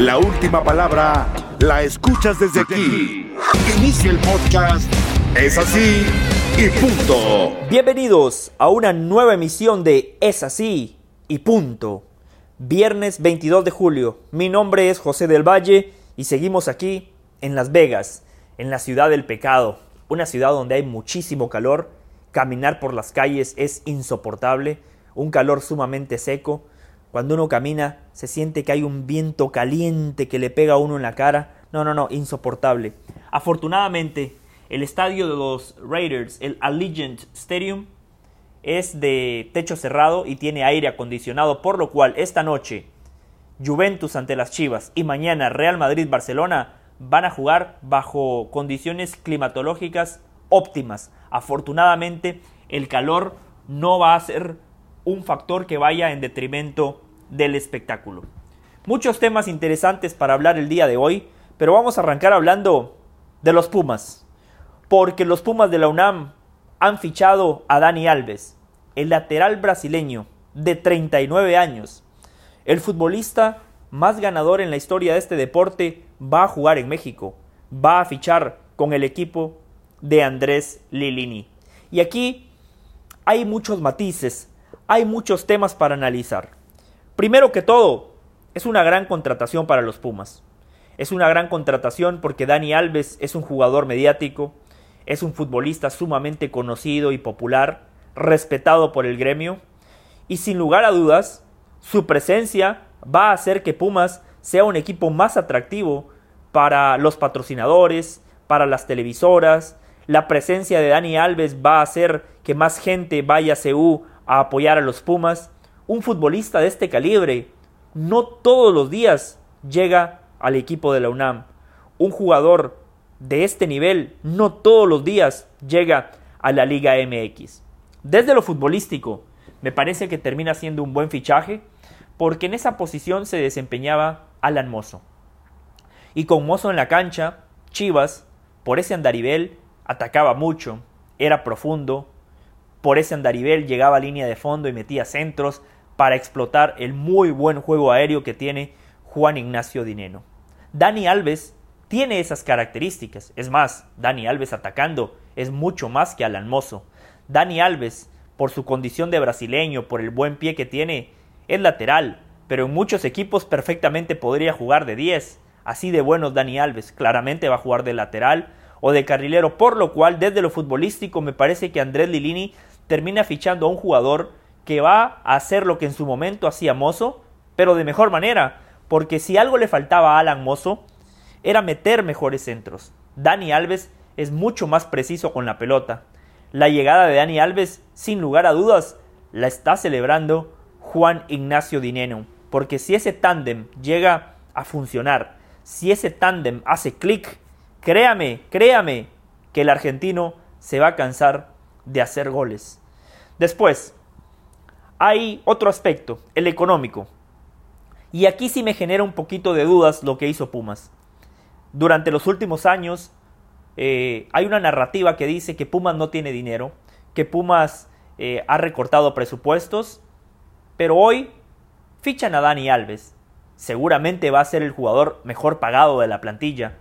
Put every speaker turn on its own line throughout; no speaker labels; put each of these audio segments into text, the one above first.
La última palabra la escuchas desde aquí. Inicia el podcast. Es así y punto.
Bienvenidos a una nueva emisión de Es así y punto. Viernes 22 de julio. Mi nombre es José del Valle y seguimos aquí en Las Vegas, en la ciudad del pecado, una ciudad donde hay muchísimo calor. Caminar por las calles es insoportable, un calor sumamente seco cuando uno camina, se siente que hay un viento caliente que le pega a uno en la cara. No, no, no, insoportable. Afortunadamente, el estadio de los Raiders, el Allegiant Stadium, es de techo cerrado y tiene aire acondicionado, por lo cual esta noche Juventus ante las Chivas y mañana Real Madrid-Barcelona van a jugar bajo condiciones climatológicas óptimas. Afortunadamente, el calor no va a ser un factor que vaya en detrimento del espectáculo. Muchos temas interesantes para hablar el día de hoy, pero vamos a arrancar hablando de los Pumas, porque los Pumas de la UNAM han fichado a Dani Alves, el lateral brasileño de 39 años. El futbolista más ganador en la historia de este deporte va a jugar en México, va a fichar con el equipo de Andrés Lilini. Y aquí hay muchos matices, hay muchos temas para analizar. Primero que todo, es una gran contratación para los Pumas. Es una gran contratación porque Dani Alves es un jugador mediático, es un futbolista sumamente conocido y popular, respetado por el gremio, y sin lugar a dudas, su presencia va a hacer que Pumas sea un equipo más atractivo para los patrocinadores, para las televisoras. La presencia de Dani Alves va a hacer que más gente vaya a CEU a apoyar a los Pumas. Un futbolista de este calibre no todos los días llega al equipo de la UNAM. Un jugador de este nivel no todos los días llega a la Liga MX. Desde lo futbolístico, me parece que termina siendo un buen fichaje porque en esa posición se desempeñaba Alan Mozo. Y con Mozo en la cancha, Chivas, por ese andarivel, atacaba mucho, era profundo, por ese andarivel llegaba a línea de fondo y metía centros para explotar el muy buen juego aéreo que tiene Juan Ignacio Dineno. Dani Alves tiene esas características. Es más, Dani Alves atacando es mucho más que Alan Mozo. Dani Alves, por su condición de brasileño, por el buen pie que tiene, es lateral, pero en muchos equipos perfectamente podría jugar de 10. Así de buenos Dani Alves, claramente va a jugar de lateral o de carrilero, por lo cual desde lo futbolístico me parece que Andrés Lilini termina fichando a un jugador que va a hacer lo que en su momento hacía Mozo, pero de mejor manera, porque si algo le faltaba a Alan Mozo, era meter mejores centros. Dani Alves es mucho más preciso con la pelota. La llegada de Dani Alves, sin lugar a dudas, la está celebrando Juan Ignacio Dineno, porque si ese tándem llega a funcionar, si ese tándem hace clic, créame, créame que el argentino se va a cansar de hacer goles. Después, hay otro aspecto, el económico. Y aquí sí me genera un poquito de dudas lo que hizo Pumas. Durante los últimos años eh, hay una narrativa que dice que Pumas no tiene dinero, que Pumas eh, ha recortado presupuestos, pero hoy fichan a Dani Alves. Seguramente va a ser el jugador mejor pagado de la plantilla.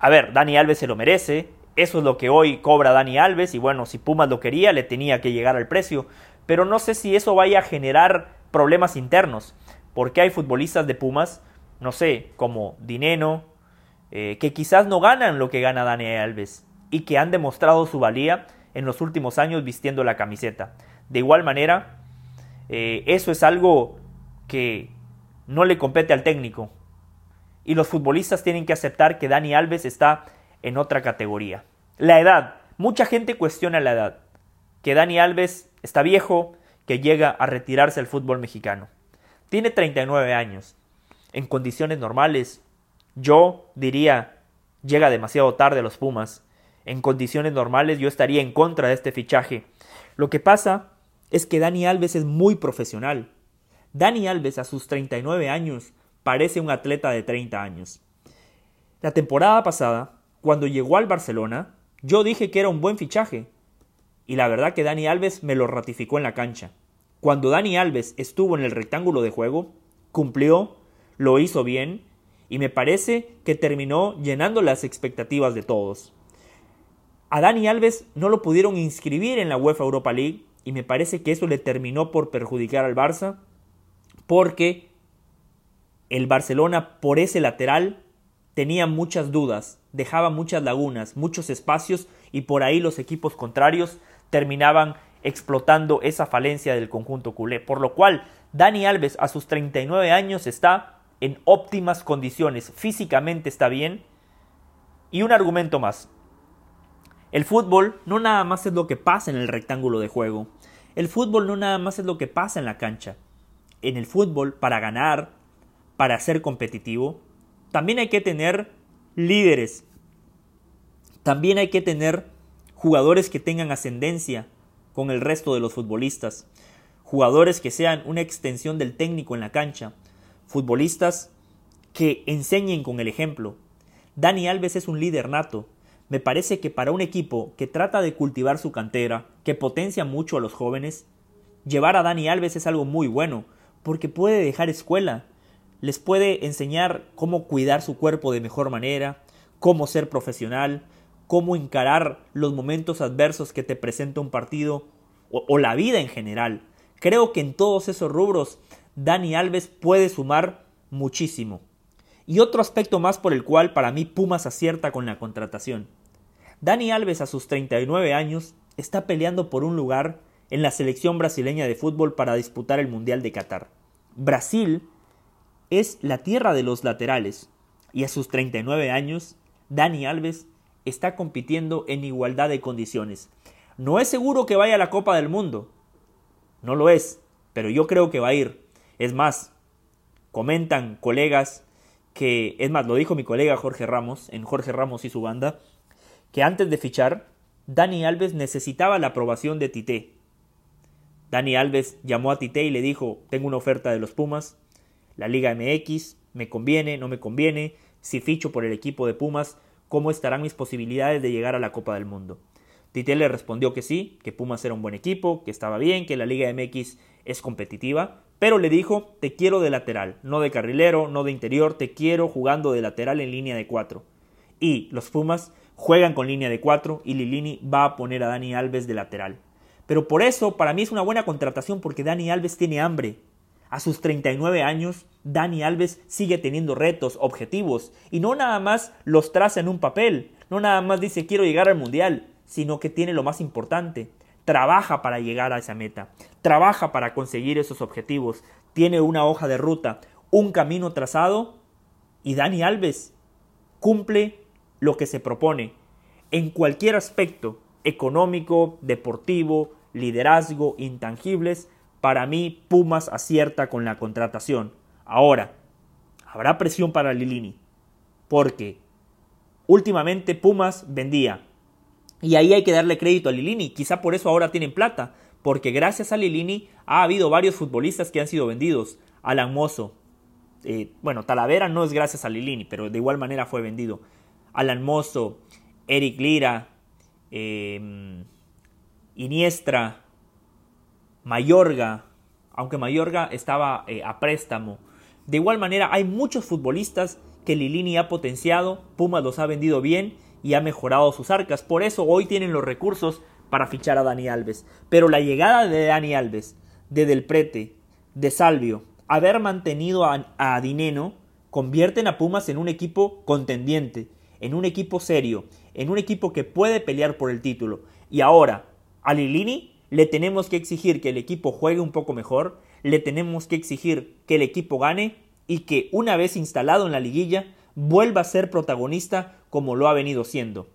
A ver, Dani Alves se lo merece, eso es lo que hoy cobra Dani Alves y bueno, si Pumas lo quería, le tenía que llegar al precio. Pero no sé si eso vaya a generar problemas internos, porque hay futbolistas de Pumas, no sé, como Dineno, eh, que quizás no ganan lo que gana Dani Alves y que han demostrado su valía en los últimos años vistiendo la camiseta. De igual manera, eh, eso es algo que no le compete al técnico. Y los futbolistas tienen que aceptar que Dani Alves está en otra categoría. La edad. Mucha gente cuestiona la edad. Que Dani Alves está viejo, que llega a retirarse del fútbol mexicano. Tiene 39 años. En condiciones normales, yo diría, llega demasiado tarde los Pumas. En condiciones normales yo estaría en contra de este fichaje. Lo que pasa es que Dani Alves es muy profesional. Dani Alves a sus 39 años parece un atleta de 30 años. La temporada pasada cuando llegó al Barcelona, yo dije que era un buen fichaje. Y la verdad que Dani Alves me lo ratificó en la cancha. Cuando Dani Alves estuvo en el rectángulo de juego, cumplió lo hizo bien y me parece que terminó llenando las expectativas de todos. A Dani Alves no lo pudieron inscribir en la UEFA Europa League y me parece que eso le terminó por perjudicar al Barça porque el Barcelona por ese lateral tenía muchas dudas, dejaba muchas lagunas, muchos espacios y por ahí los equipos contrarios terminaban explotando esa falencia del conjunto culé, por lo cual Dani Alves a sus 39 años está en óptimas condiciones, físicamente está bien. Y un argumento más. El fútbol no nada más es lo que pasa en el rectángulo de juego. El fútbol no nada más es lo que pasa en la cancha. En el fútbol, para ganar, para ser competitivo, también hay que tener líderes. También hay que tener jugadores que tengan ascendencia con el resto de los futbolistas. Jugadores que sean una extensión del técnico en la cancha. Futbolistas que enseñen con el ejemplo. Dani Alves es un líder nato. Me parece que para un equipo que trata de cultivar su cantera, que potencia mucho a los jóvenes, llevar a Dani Alves es algo muy bueno, porque puede dejar escuela, les puede enseñar cómo cuidar su cuerpo de mejor manera, cómo ser profesional, cómo encarar los momentos adversos que te presenta un partido o, la vida en general. Creo que en todos esos rubros Dani Alves puede sumar muchísimo. Y otro aspecto más por el cual para mí Pumas acierta con la contratación. Dani Alves a sus 39 años está peleando por un lugar en la selección brasileña de fútbol para disputar el Mundial de Qatar. Brasil es la tierra de los laterales y a sus 39 años Dani Alves está compitiendo en igualdad de condiciones. No es seguro que vaya a la Copa del Mundo. No lo es, pero yo creo que va a ir. Es más, comentan colegas que, es más, lo dijo mi colega Jorge Ramos, en Jorge Ramos y su banda, que antes de fichar, Dani Alves necesitaba la aprobación de Tite. Dani Alves llamó a Tite y le dijo, tengo una oferta de los Pumas, la Liga MX, me conviene, no me conviene, si ficho por el equipo de Pumas, ¿cómo estarán mis posibilidades de llegar a la Copa del Mundo? Tite le respondió que sí, que Pumas era un buen equipo, que estaba bien, que la Liga MX es competitiva, pero le dijo, te quiero de lateral, no de carrilero, no de interior, te quiero jugando de lateral en línea de cuatro. Y los Pumas juegan con línea de cuatro y Lilini va a poner a Dani Alves de lateral. Pero por eso, para mí es una buena contratación porque Dani Alves tiene hambre. A sus 39 años, Dani Alves sigue teniendo retos, objetivos, y no nada más los traza en un papel, no nada más dice quiero llegar al Mundial, sino que tiene lo más importante, trabaja para llegar a esa meta, trabaja para conseguir esos objetivos, tiene una hoja de ruta, un camino trazado, y Dani Alves cumple lo que se propone. En cualquier aspecto, económico, deportivo, liderazgo, intangibles, para mí Pumas acierta con la contratación. Ahora, habrá presión para Lilini, porque últimamente Pumas vendía. Y ahí hay que darle crédito a Lilini, quizá por eso ahora tienen plata, porque gracias a Lilini ha habido varios futbolistas que han sido vendidos. Alan Mozo, eh, bueno, Talavera no es gracias a Lilini, pero de igual manera fue vendido. Alan Mozo, Eric Lira, eh, Iniestra, Mayorga, aunque Mayorga estaba eh, a préstamo. De igual manera, hay muchos futbolistas que Lilini ha potenciado, Pumas los ha vendido bien y ha mejorado sus arcas. Por eso hoy tienen los recursos para fichar a Dani Alves. Pero la llegada de Dani Alves, de Del Prete, de Salvio, haber mantenido a, a Dineno, convierten a Pumas en un equipo contendiente, en un equipo serio, en un equipo que puede pelear por el título. Y ahora, a Lilini le tenemos que exigir que el equipo juegue un poco mejor, le tenemos que exigir que el equipo gane y que una vez instalado en la liguilla vuelva a ser protagonista como lo ha venido siendo.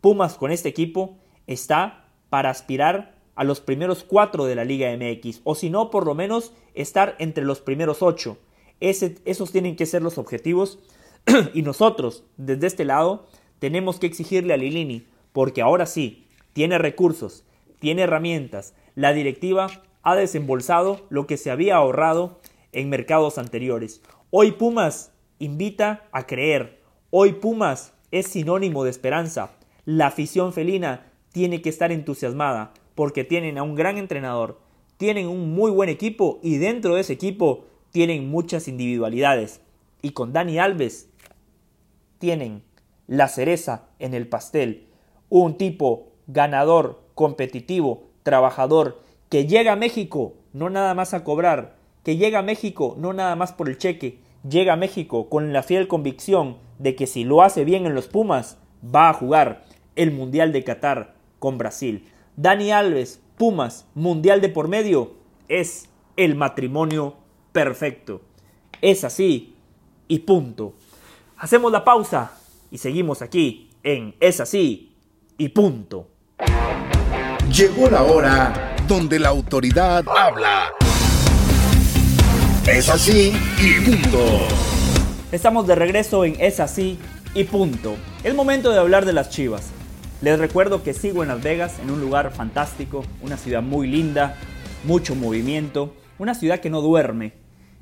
Pumas con este equipo está para aspirar a los primeros cuatro de la Liga MX, o si no, por lo menos estar entre los primeros ocho. esos tienen que ser los objetivos y nosotros, desde este lado, tenemos que exigirle a Lilini, porque ahora sí, tiene recursos, tiene herramientas. La directiva ha desembolsado lo que se había ahorrado en mercados anteriores. Hoy Pumas invita a creer. Hoy Pumas es sinónimo de esperanza. La afición felina tiene que estar entusiasmada porque tienen a un gran entrenador, tienen un muy buen equipo y dentro de ese equipo tienen muchas individualidades. y con Dani Alves tienen la cereza en el pastel. Un tipo ganador, competitivo, trabajador, que llega a México no nada más a cobrar, que llega a México no nada más por el cheque, llega a México con la fiel convicción de que si lo hace bien en los Pumas, va a jugar el Mundial de Qatar con Brasil. Dani Alves, Pumas, Mundial de por medio, es el matrimonio perfecto. Es así y punto. Hacemos la pausa y seguimos aquí en Es así y punto.
Llegó la hora donde la autoridad habla. Es así y punto.
Estamos de regreso en Es así y punto. Es momento de hablar de las Chivas. Les recuerdo que sigo en Las Vegas, en un lugar fantástico, una ciudad muy linda, mucho movimiento, una ciudad que no duerme,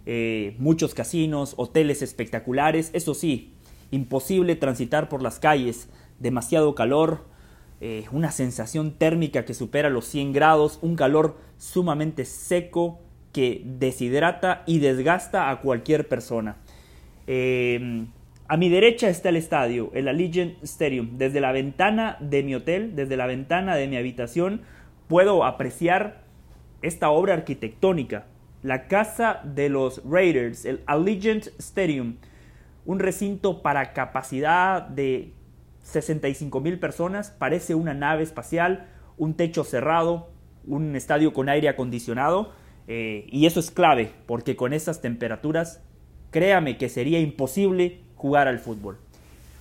eh, muchos casinos, hoteles espectaculares, eso sí, imposible transitar por las calles, demasiado calor, eh, una sensación térmica que supera los 100 grados, un calor sumamente seco que deshidrata y desgasta a cualquier persona. Eh, a mi derecha está el estadio, el Allegiant Stadium. Desde la ventana de mi hotel, desde la ventana de mi habitación, puedo apreciar esta obra arquitectónica la casa de los Raiders, el Allegiant Stadium, un recinto para capacidad de 65 mil personas, parece una nave espacial, un techo cerrado, un estadio con aire acondicionado, eh, y eso es clave, porque con esas temperaturas, créame que sería imposible jugar al fútbol.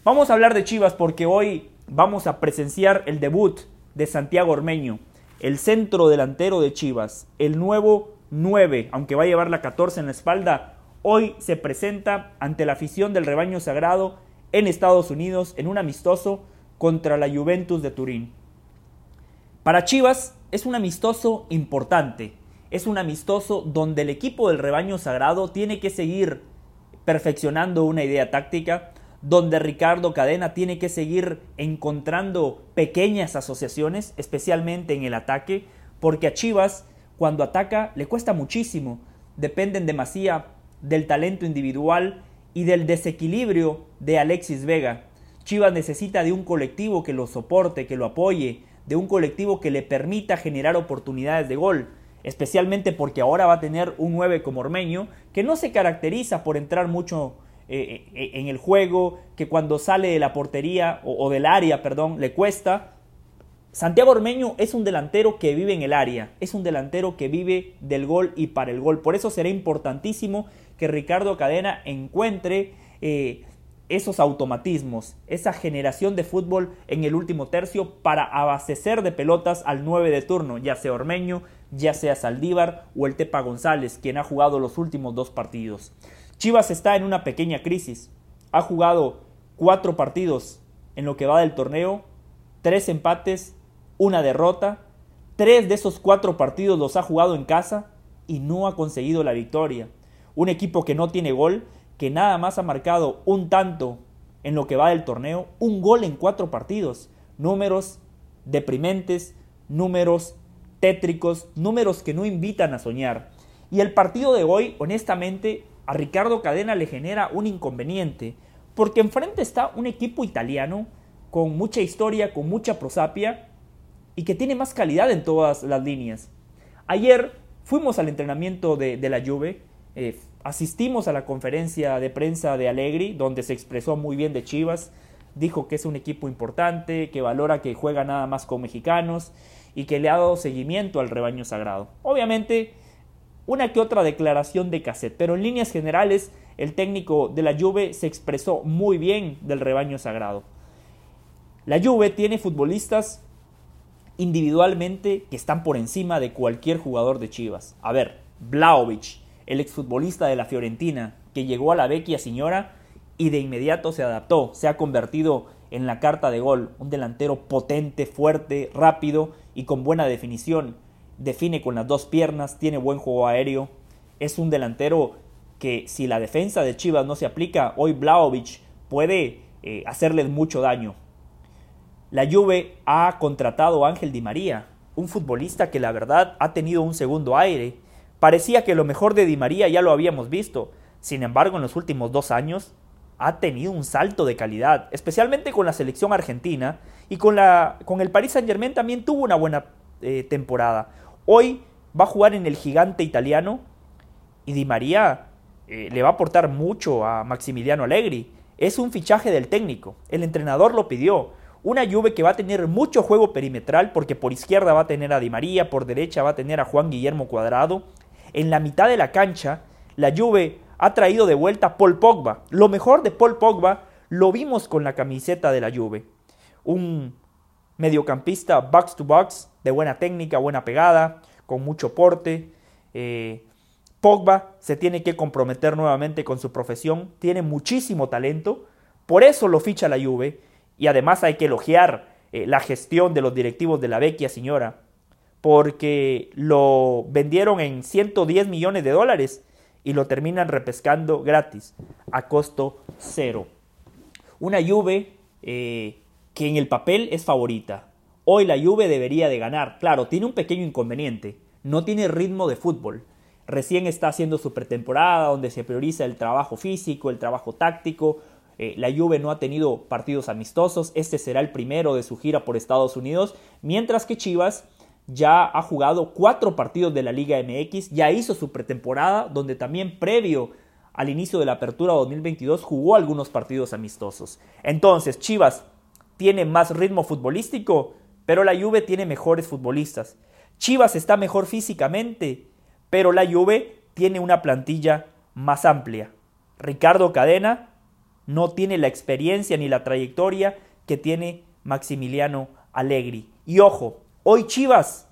Vamos a hablar de Chivas porque hoy vamos a presenciar el debut de Santiago Ormeño, el centro delantero de Chivas, el nuevo 9, aunque va a llevar la 14 en la espalda, hoy se presenta ante la afición del rebaño sagrado en Estados Unidos en un amistoso contra la Juventus de Turín. Para Chivas es un amistoso importante, es un amistoso donde el equipo del rebaño sagrado tiene que seguir perfeccionando una idea táctica, donde Ricardo Cadena tiene que seguir encontrando pequeñas asociaciones, especialmente en el ataque, porque a Chivas cuando ataca le cuesta muchísimo, dependen demasiado del talento individual y del desequilibrio de Alexis Vega. Chivas necesita de un colectivo que lo soporte, que lo apoye, de un colectivo que le permita generar oportunidades de gol, especialmente porque ahora va a tener un 9 como Ormeño, que no se caracteriza por entrar mucho eh, eh, en el juego, que cuando sale de la portería o, o del área, perdón, le cuesta, Santiago Ormeño es un delantero que vive en el área, es un delantero que vive del gol y para el gol. Por eso será importantísimo que Ricardo Cadena encuentre eh, esos automatismos, esa generación de fútbol en el último tercio para abastecer de pelotas al 9 de turno, ya sea Ormeño, ya sea Saldívar o el Tepa González, quien ha jugado los últimos dos partidos. Chivas está en una pequeña crisis, ha jugado cuatro partidos en lo que va del torneo, tres empates una derrota, tres de esos cuatro partidos los ha jugado en casa y no ha conseguido la victoria. Un equipo que no tiene gol, que nada más ha marcado un tanto en lo que va del torneo, un gol en cuatro partidos. Números deprimentes, números tétricos, números que no invitan a soñar. Y el partido de hoy, honestamente, a Ricardo Cadena le genera un inconveniente, porque enfrente está un equipo italiano con mucha historia, con mucha prosapia, y que tiene más calidad en todas las líneas. Ayer fuimos al entrenamiento de, la Juve, eh, asistimos a la conferencia de prensa de Allegri, donde se expresó muy bien de Chivas, dijo que es un equipo importante, que valora que juega nada más con mexicanos y que le ha dado seguimiento al rebaño sagrado. Obviamente, una que otra declaración de cassette, pero en líneas generales el técnico de la Juve se expresó muy bien del rebaño sagrado. La Juve tiene futbolistas individualmente que están por encima de cualquier jugador de Chivas. A ver, Blaovic, el exfutbolista de la Fiorentina, que llegó a la vecchia señora y de inmediato se adaptó, se ha convertido en la carta de gol, un delantero potente, fuerte, rápido y con buena definición. Define con las dos piernas, tiene buen juego aéreo, es un delantero que si la defensa de Chivas no se aplica, hoy Blaovic puede eh, mucho daño. La Juve ha contratado a Ángel Di María, un futbolista que la verdad ha tenido un segundo aire. Parecía que lo mejor de Di María ya lo habíamos visto. Sin embargo, en los últimos dos años ha tenido un salto de calidad, especialmente con la selección argentina y con, la, con el Paris Saint Germain también tuvo una buena eh, temporada. Hoy va a jugar en el gigante italiano y Di María eh, le va a aportar mucho a Maximiliano Allegri. Es un fichaje del técnico, el entrenador lo pidió. Una Juve que va a tener mucho juego perimetral porque por izquierda va a tener a Di María, por derecha va a tener a Juan Guillermo Cuadrado. En la mitad de la cancha, la Juve ha traído de vuelta Paul Pogba. Lo mejor de Paul Pogba lo vimos con la camiseta de la Juve. Un mediocampista box to box, de buena técnica, buena pegada, con mucho porte. Eh, Pogba se tiene que comprometer nuevamente con su profesión, tiene muchísimo talento, por eso lo ficha la Juve y además hay que elogiar eh, la gestión de los directivos de la vecchia señora, porque lo vendieron en 110 millones de dólares y lo terminan repescando gratis, a costo cero. Una Juve eh, que en el papel es favorita. Hoy la Juve debería de ganar. Claro, tiene un pequeño inconveniente. No tiene ritmo de fútbol. Recién está haciendo su pretemporada donde se prioriza el trabajo físico, el trabajo táctico. Eh, la Juve no ha tenido partidos amistosos. Este será el primero de su gira por Estados Unidos. Mientras que Chivas ya ha jugado cuatro partidos de la Liga MX, ya hizo su pretemporada, donde también previo al inicio de la apertura 2022 jugó algunos partidos amistosos. Entonces, Chivas tiene más ritmo futbolístico, pero la Juve tiene mejores futbolistas. Chivas está mejor físicamente, pero la Juve tiene una plantilla más amplia. Ricardo Cadena no tiene la experiencia ni la trayectoria que tiene Maximiliano Allegri. Y ojo, Hoy Chivas,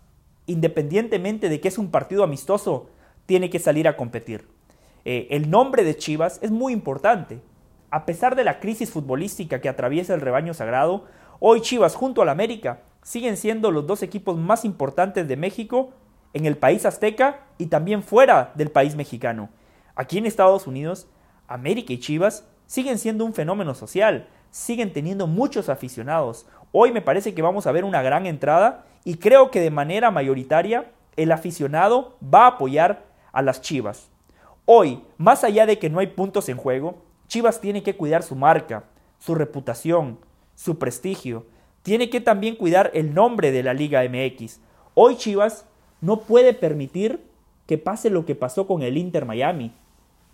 independientemente de que es un partido amistoso, tiene que salir a competir. Eh, el nombre de Chivas es muy importante. A pesar de la crisis futbolística que atraviesa el rebaño sagrado, hoy Chivas junto al América siguen siendo los dos equipos más importantes de México en el país azteca y también fuera del país mexicano. Aquí en Estados Unidos, América y Chivas siguen siendo un fenómeno social, siguen teniendo muchos aficionados. Hoy me parece que vamos a ver una gran entrada y creo que de manera mayoritaria el aficionado va a apoyar a las Chivas. Hoy, más allá de que no hay puntos en juego, Chivas tiene que cuidar su marca, su reputación, su prestigio. Tiene que también cuidar el nombre de la Liga MX. Hoy Chivas no puede permitir que pase lo que pasó con el Inter Miami,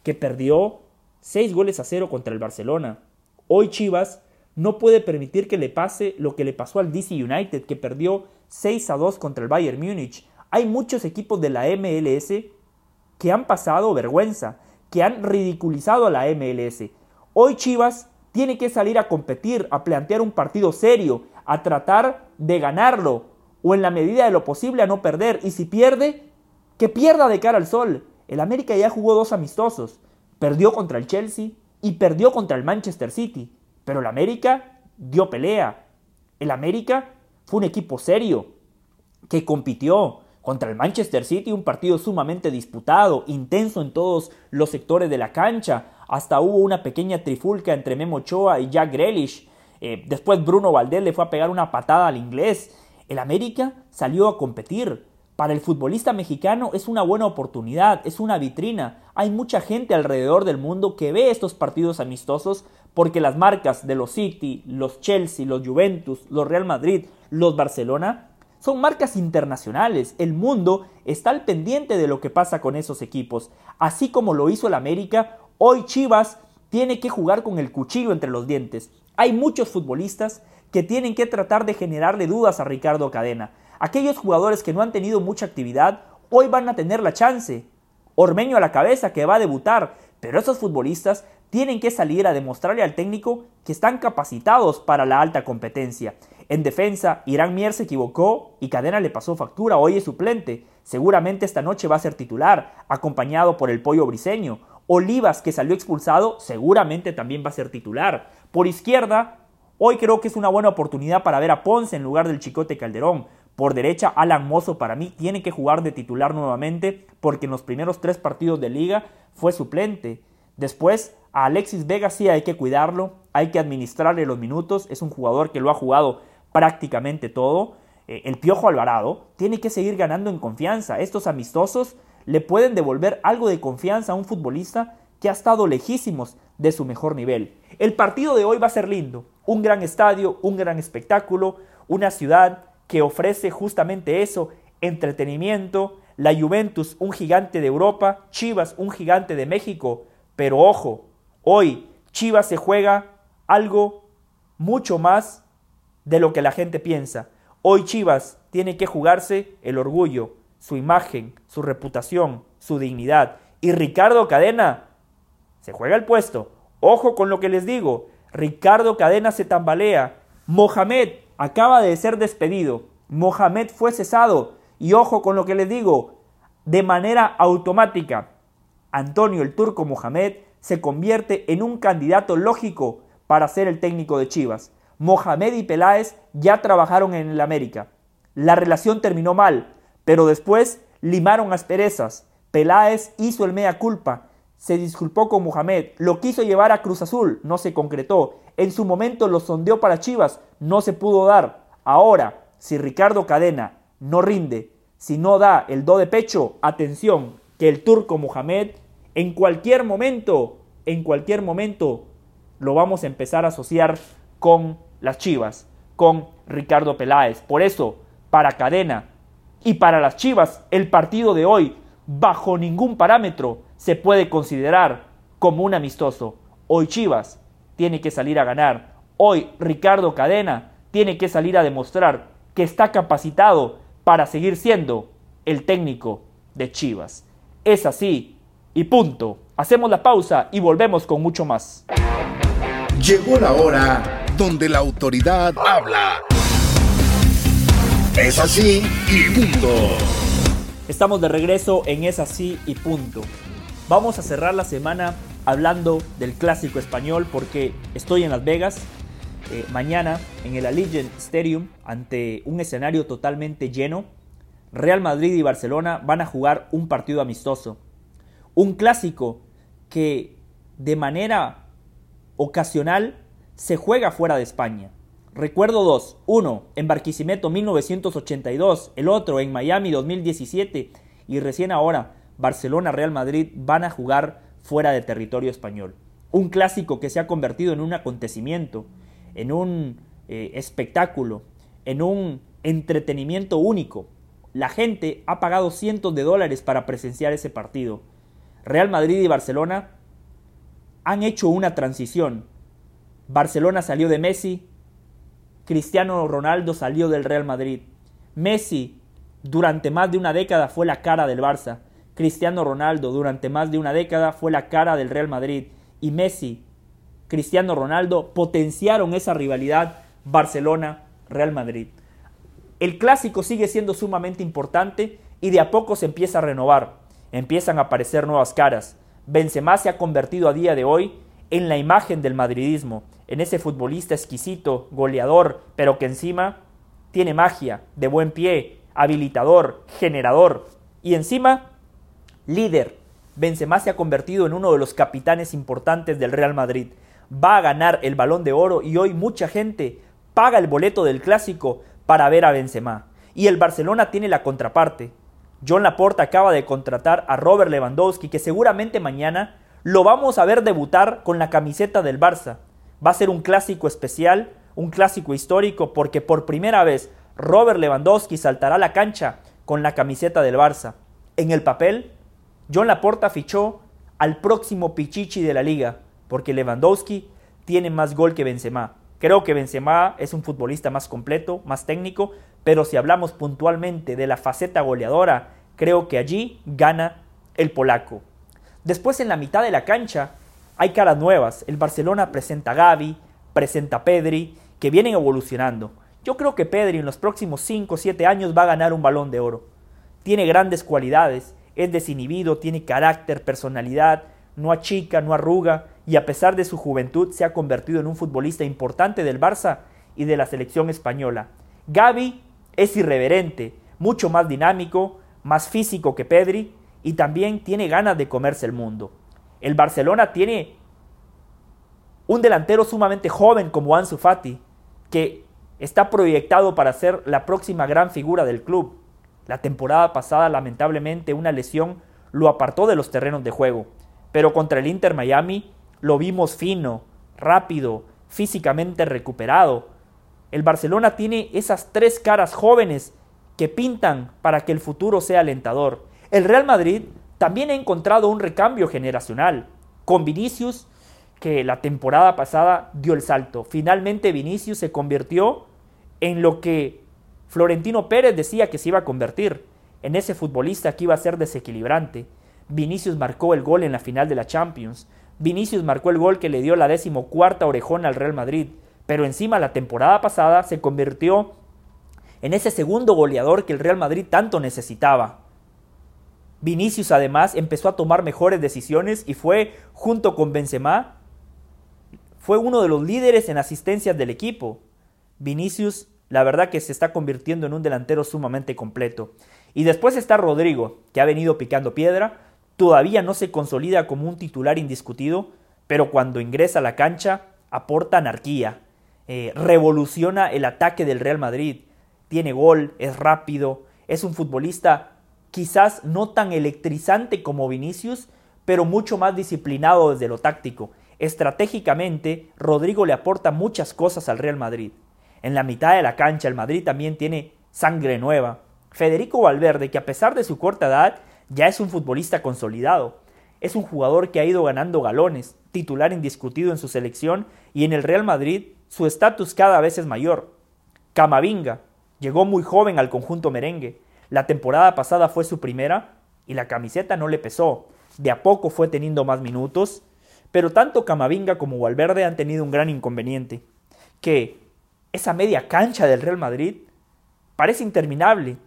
que perdió 6 goles a 0 contra el Barcelona. Hoy Chivas no puede permitir que le pase lo que le pasó al DC United, que perdió 6 a 2 contra el Bayern Múnich. Hay muchos equipos de la MLS que han pasado vergüenza, que han ridiculizado a la MLS. Hoy Chivas tiene que salir a competir, a plantear un partido serio, a tratar de ganarlo, o en la medida de lo posible a no perder. Y si pierde, que pierda de cara al sol. El América ya jugó dos amistosos. Perdió contra el Chelsea y perdió contra el Manchester City. Pero el América dio pelea. El América fue un equipo serio que compitió contra el Manchester City, un partido sumamente disputado, intenso en todos los sectores de la cancha. Hasta hubo una pequeña trifulca entre Memo Ochoa y Jack Grealish. Eh, después Bruno Valdés le fue a pegar una patada al inglés. El América salió a competir. Para el futbolista mexicano es una buena oportunidad, es una vitrina. Hay mucha gente alrededor del mundo que ve estos partidos amistosos porque las marcas de los City, los Chelsea, los Juventus, los Real Madrid, los Barcelona, son marcas internacionales. El mundo está al pendiente de lo que pasa con esos equipos. Así como lo hizo el América, hoy Chivas tiene que jugar con el cuchillo entre los dientes. Hay muchos futbolistas que tienen que tratar de generarle dudas a Ricardo Cadena. Aquellos jugadores que no han tenido mucha actividad, hoy van a tener la chance. Ormeño a la cabeza que va a debutar, pero esos futbolistas tienen que salir a demostrarle al técnico que están capacitados para la alta competencia. En defensa, Irán Mier se equivocó y Cadena le pasó factura, hoy es suplente. Seguramente esta noche va a ser titular, acompañado por el pollo briseño. Olivas, que salió expulsado, seguramente también va a ser titular. Por izquierda, hoy creo que es una buena oportunidad para ver a Ponce en lugar del Chicote Calderón. Por derecha, Alan Mozo para mí tiene que jugar de titular nuevamente porque en los primeros tres partidos de liga fue suplente. Después, a Alexis Vega sí hay que cuidarlo, hay que administrarle los minutos, es un jugador que lo ha jugado prácticamente todo. Eh, el Piojo Alvarado tiene que seguir ganando en confianza. Estos amistosos le pueden devolver algo de confianza a un futbolista que ha estado lejísimos de su mejor nivel. El partido de hoy va a ser lindo, un gran estadio, un gran espectáculo, una ciudad que ofrece justamente eso, entretenimiento, la Juventus un gigante de Europa, Chivas un gigante de México, pero ojo, hoy Chivas se juega algo mucho más de lo que la gente piensa. Hoy Chivas tiene que jugarse el orgullo, su imagen, su reputación, su dignidad. Y Ricardo Cadena se juega el puesto. Ojo con lo que les digo. Ricardo Cadena se tambalea. Mohamed acaba de ser despedido. Mohamed fue cesado. Y ojo con lo que les digo. De manera automática, Antonio el Turco Mohamed se convierte en un candidato lógico para ser el técnico de Chivas. Mohamed y Peláez ya trabajaron en el América. La relación terminó mal, pero después limaron asperezas. Peláez hizo el mea culpa, se disculpó con Mohamed, lo quiso llevar a Cruz Azul, no se concretó. En su momento lo sondeó para Chivas, no se pudo dar. Ahora, si Ricardo Cadena no rinde, si no da el do de pecho, atención, que el turco Mohamed en cualquier momento, en cualquier momento lo vamos a empezar a asociar con las Chivas, con Ricardo Peláez. Por eso, para Cadena y para las Chivas, el partido de hoy, bajo ningún parámetro, se puede considerar como un amistoso. Hoy Chivas tiene que salir a ganar. Hoy Ricardo Cadena tiene que salir a demostrar que está capacitado para seguir siendo el técnico de Chivas. Es así y punto. Hacemos la pausa y volvemos con mucho más.
Llegó la hora donde la autoridad habla. Es así y punto.
Estamos de regreso en Es así y punto. Vamos a cerrar la semana hablando del clásico español porque estoy en Las Vegas eh, mañana en el Allegiant Stadium ante un escenario totalmente lleno. Real Madrid y Barcelona van a jugar un partido amistoso. Un clásico que de manera ocasional se juega fuera de España. Recuerdo dos, uno en Barquisimeto 1982, el otro en Miami 2017 y recién ahora Barcelona-Real Madrid van a jugar fuera de territorio español. Un clásico que se ha convertido en un acontecimiento, en un eh, espectáculo, en un entretenimiento único. La gente ha pagado cientos de dólares para presenciar ese partido. Real Madrid y Barcelona han hecho una transición. Barcelona salió de Messi, Cristiano Ronaldo salió del Real Madrid. Messi durante más de una década fue la cara del Barça. Cristiano Ronaldo durante más de una década fue la cara del Real Madrid. Y Messi, Cristiano Ronaldo potenciaron esa rivalidad Barcelona-Real Madrid. El clásico sigue siendo sumamente importante y de a poco se empieza a renovar. Empiezan a aparecer nuevas caras. Benzema se ha convertido a día de hoy en la imagen del madridismo, en ese futbolista exquisito, goleador, pero que encima tiene magia, de buen pie, habilitador, generador y encima líder. Benzema se ha convertido en uno de los capitanes importantes del Real Madrid. Va a ganar el Balón de Oro y hoy mucha gente paga el boleto del clásico para ver a Benzema. Y el Barcelona tiene la contraparte. John Laporta acaba de contratar a Robert Lewandowski, que seguramente mañana lo vamos a ver debutar con la camiseta del Barça. Va a ser un clásico especial, un clásico histórico, porque por primera vez Robert Lewandowski saltará a la cancha con la camiseta del Barça. En el papel, John Laporta fichó al próximo Pichichi de la liga, porque Lewandowski tiene más gol que Benzema. Creo que Benzema es un futbolista más completo, más técnico, pero si hablamos puntualmente de la faceta goleadora, creo que allí gana el polaco. Después en la mitad de la cancha hay caras nuevas. El Barcelona presenta a Gaby, presenta a Pedri, que vienen evolucionando. Yo creo que Pedri en los próximos 5 o 7 años va a ganar un balón de oro. Tiene grandes cualidades, es desinhibido, tiene carácter, personalidad, no achica, no arruga y a pesar de su juventud se ha convertido en un futbolista importante del Barça y de la selección española. Gaby es irreverente, mucho más dinámico, más físico que Pedri y también tiene ganas de comerse el mundo. El Barcelona tiene un delantero sumamente joven como Ansu Fati, que está proyectado para ser la próxima gran figura del club. La temporada pasada, lamentablemente, una lesión lo apartó de los terrenos de juego, pero contra el Inter Miami lo vimos fino, rápido, físicamente recuperado. El Barcelona tiene esas tres caras jóvenes que pintan para que el futuro sea alentador. El Real Madrid también ha encontrado un recambio generacional, con Vinicius, que la temporada pasada dio el salto. Finalmente Vinicius se convirtió en lo que Florentino Pérez decía que se iba a convertir, en ese futbolista que iba a ser desequilibrante. Vinicius marcó el gol en la final de la Champions. Vinicius marcó el gol que le dio la decimocuarta orejón al Real Madrid. Pero encima la temporada pasada se convirtió en ese segundo goleador que el Real Madrid tanto necesitaba. Vinicius además empezó a tomar mejores decisiones y fue, junto con Benzema, fue uno de los líderes en asistencias del equipo. Vinicius, la verdad que se está convirtiendo en un delantero sumamente completo. Y después está Rodrigo, que ha venido picando piedra, todavía no se consolida como un titular indiscutido, pero cuando ingresa a la cancha aporta anarquía, eh, revoluciona el ataque del Real Madrid, tiene gol, es rápido, es un futbolista quizás no tan electrizante como Vinicius, pero mucho más disciplinado desde lo táctico. Estratégicamente, Rodrigo le aporta muchas cosas al Real Madrid. En la mitad de la cancha, el Madrid también tiene sangre nueva. Federico Valverde, que a pesar de su corta edad, ya es un futbolista consolidado. Es un jugador que ha ido ganando galones, titular indiscutido en su selección y en el Real Madrid su estatus cada vez es mayor. Camavinga llegó muy joven al conjunto merengue. La temporada pasada fue su primera y la camiseta no le pesó. De a poco fue teniendo más minutos, pero tanto Camavinga como Valverde han tenido un gran inconveniente, que esa media cancha del Real Madrid parece interminable.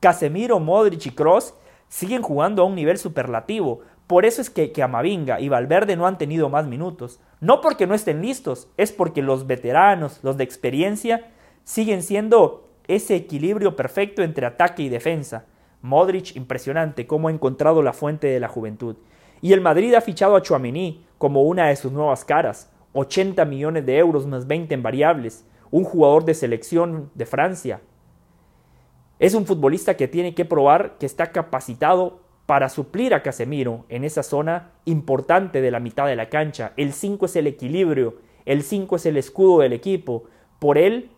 Casemiro, Modric y Cross siguen jugando a un nivel superlativo. Por eso es que, que Amavinga y Valverde no han tenido más minutos. No porque no estén listos, es porque los veteranos, los de experiencia, siguen siendo ese equilibrio perfecto entre ataque y defensa. Modric, impresionante cómo ha encontrado la fuente de la juventud. Y el Madrid ha fichado a Chouameni como una de sus nuevas caras. 80 millones de euros más 20 en variables. Un jugador de selección de Francia. Es un futbolista que tiene que probar que está capacitado para suplir a Casemiro en esa zona importante de la mitad de la cancha. El 5 es el equilibrio, el 5 es el escudo del equipo. Por él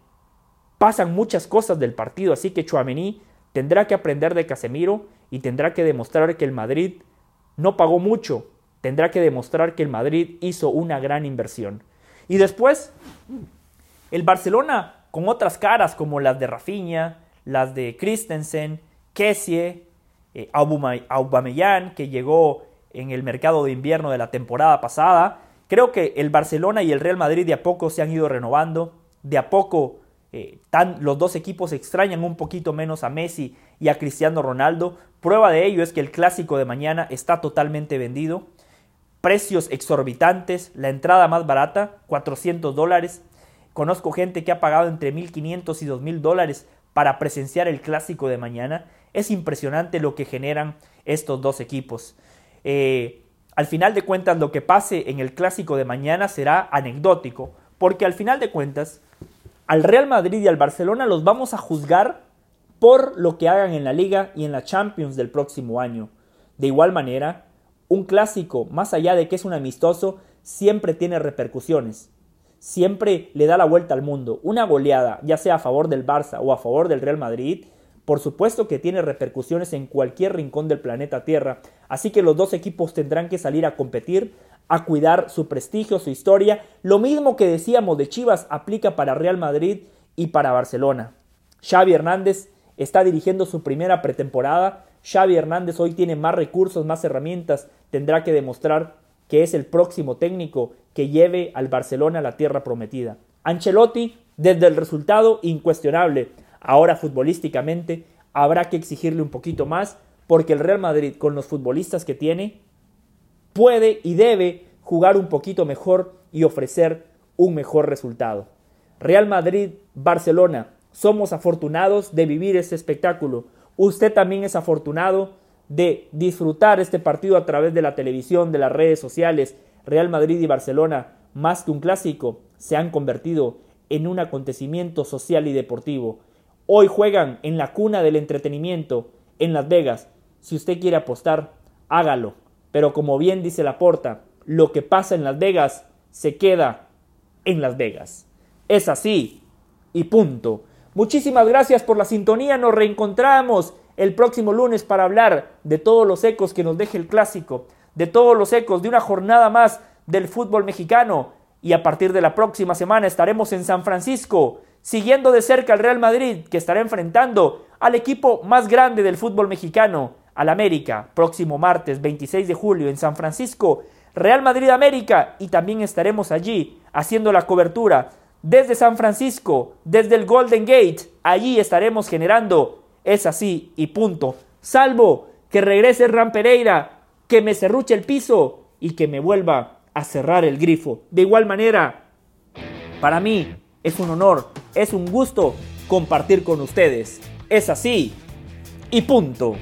pasan muchas cosas del partido, así que Chouameni tendrá que aprender de Casemiro y tendrá que demostrar que el Madrid no pagó mucho, tendrá que demostrar que el Madrid hizo una gran inversión. Y después, el Barcelona con otras caras como las de Rafinha, las de Christensen, Kessie, eh, Aubameyang, que llegó en el mercado de invierno de la temporada pasada. Creo que el Barcelona y el Real Madrid de a poco se han ido renovando, de a poco eh, los dos equipos extrañan un poquito menos a Messi y a Cristiano Ronaldo. Prueba de ello es que el clásico de mañana está totalmente vendido. Precios exorbitantes, la entrada más barata, 400 dólares. Conozco gente que ha pagado entre 1.500 y 2.000 dólares para presenciar el clásico de mañana. Es impresionante lo que generan estos dos equipos. Eh, al final de cuentas, lo que pase en el clásico de mañana será anecdótico, porque al final de cuentas, al Real Madrid y al Barcelona los vamos a juzgar por lo que hagan en la liga y en la Champions del próximo año. De igual manera, un clásico, más allá de que es un amistoso, siempre tiene repercusiones siempre le da la vuelta al mundo. Una goleada, ya sea a favor del Barça o a favor del Real Madrid, por supuesto que tiene repercusiones en cualquier rincón del planeta Tierra, así que los dos equipos tendrán que salir a competir, a cuidar su prestigio, su historia. Lo mismo que decíamos de Chivas aplica para Real Madrid y para Barcelona. Xavi Hernández está dirigiendo su primera pretemporada. Xavi Hernández hoy tiene más recursos, más herramientas, tendrá que demostrar que es el próximo técnico que lleve al Barcelona a la tierra prometida. Ancelotti, desde el resultado incuestionable, ahora futbolísticamente habrá que exigirle un poquito más porque el Real Madrid con los futbolistas que tiene puede y debe jugar un poquito mejor y ofrecer un mejor resultado. Real Madrid, Barcelona, somos afortunados de vivir este espectáculo. Usted también es afortunado de disfrutar este partido a través de la televisión, de las redes sociales, Real Madrid y Barcelona, más que un clásico, se han convertido en un acontecimiento social y deportivo. Hoy juegan en la cuna del entretenimiento, en Las Vegas. Si usted quiere apostar, hágalo. Pero como bien dice la porta, lo que pasa en Las Vegas se queda en Las Vegas. Es así y punto. Muchísimas gracias por la sintonía. Nos reencontramos el próximo lunes para hablar de todos los ecos que nos deje el clásico, de todos los ecos de una jornada más del fútbol mexicano. Y a partir de la próxima semana estaremos en San Francisco, siguiendo de cerca al Real Madrid, que estará enfrentando al equipo más grande del fútbol mexicano, al América, próximo martes 26 de julio en San Francisco, Real Madrid América, y también estaremos allí haciendo la cobertura desde San Francisco, desde el Golden Gate, allí estaremos generando, es así y punto, salvo que regrese Ram Pereira, que me cerruche el piso y que me vuelva a cerrar el grifo. De igual manera, para mí es un honor, es un gusto compartir con ustedes. Es así y punto.